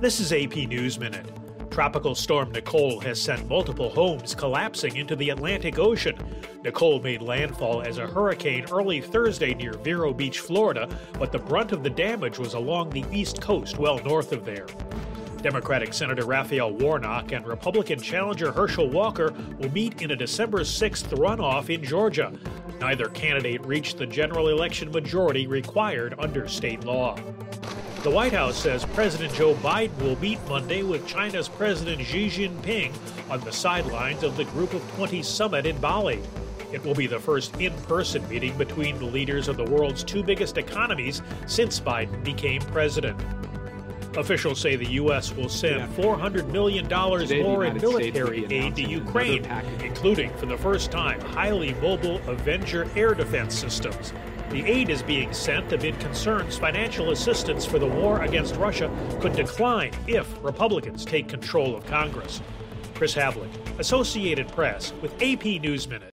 This is AP News Minute. Tropical storm Nicole has sent multiple homes collapsing into the Atlantic Ocean. Nicole made landfall as a hurricane early Thursday near Vero Beach, Florida, but the brunt of the damage was along the east coast, well north of there. Democratic Senator Raphael Warnock and Republican challenger Herschel Walker will meet in a December 6th runoff in Georgia. Neither candidate reached the general election majority required under state law. The White House says President Joe Biden will meet Monday with China's President Xi Jinping on the sidelines of the Group of 20 summit in Bali. It will be the first in person meeting between the leaders of the world's two biggest economies since Biden became president. Officials say the U.S. will send $400 million more in military aid to Ukraine, including, for the first time, highly mobile Avenger air defense systems. The aid is being sent amid concerns financial assistance for the war against Russia could decline if Republicans take control of Congress. Chris Havlick, Associated Press, with AP News Minute.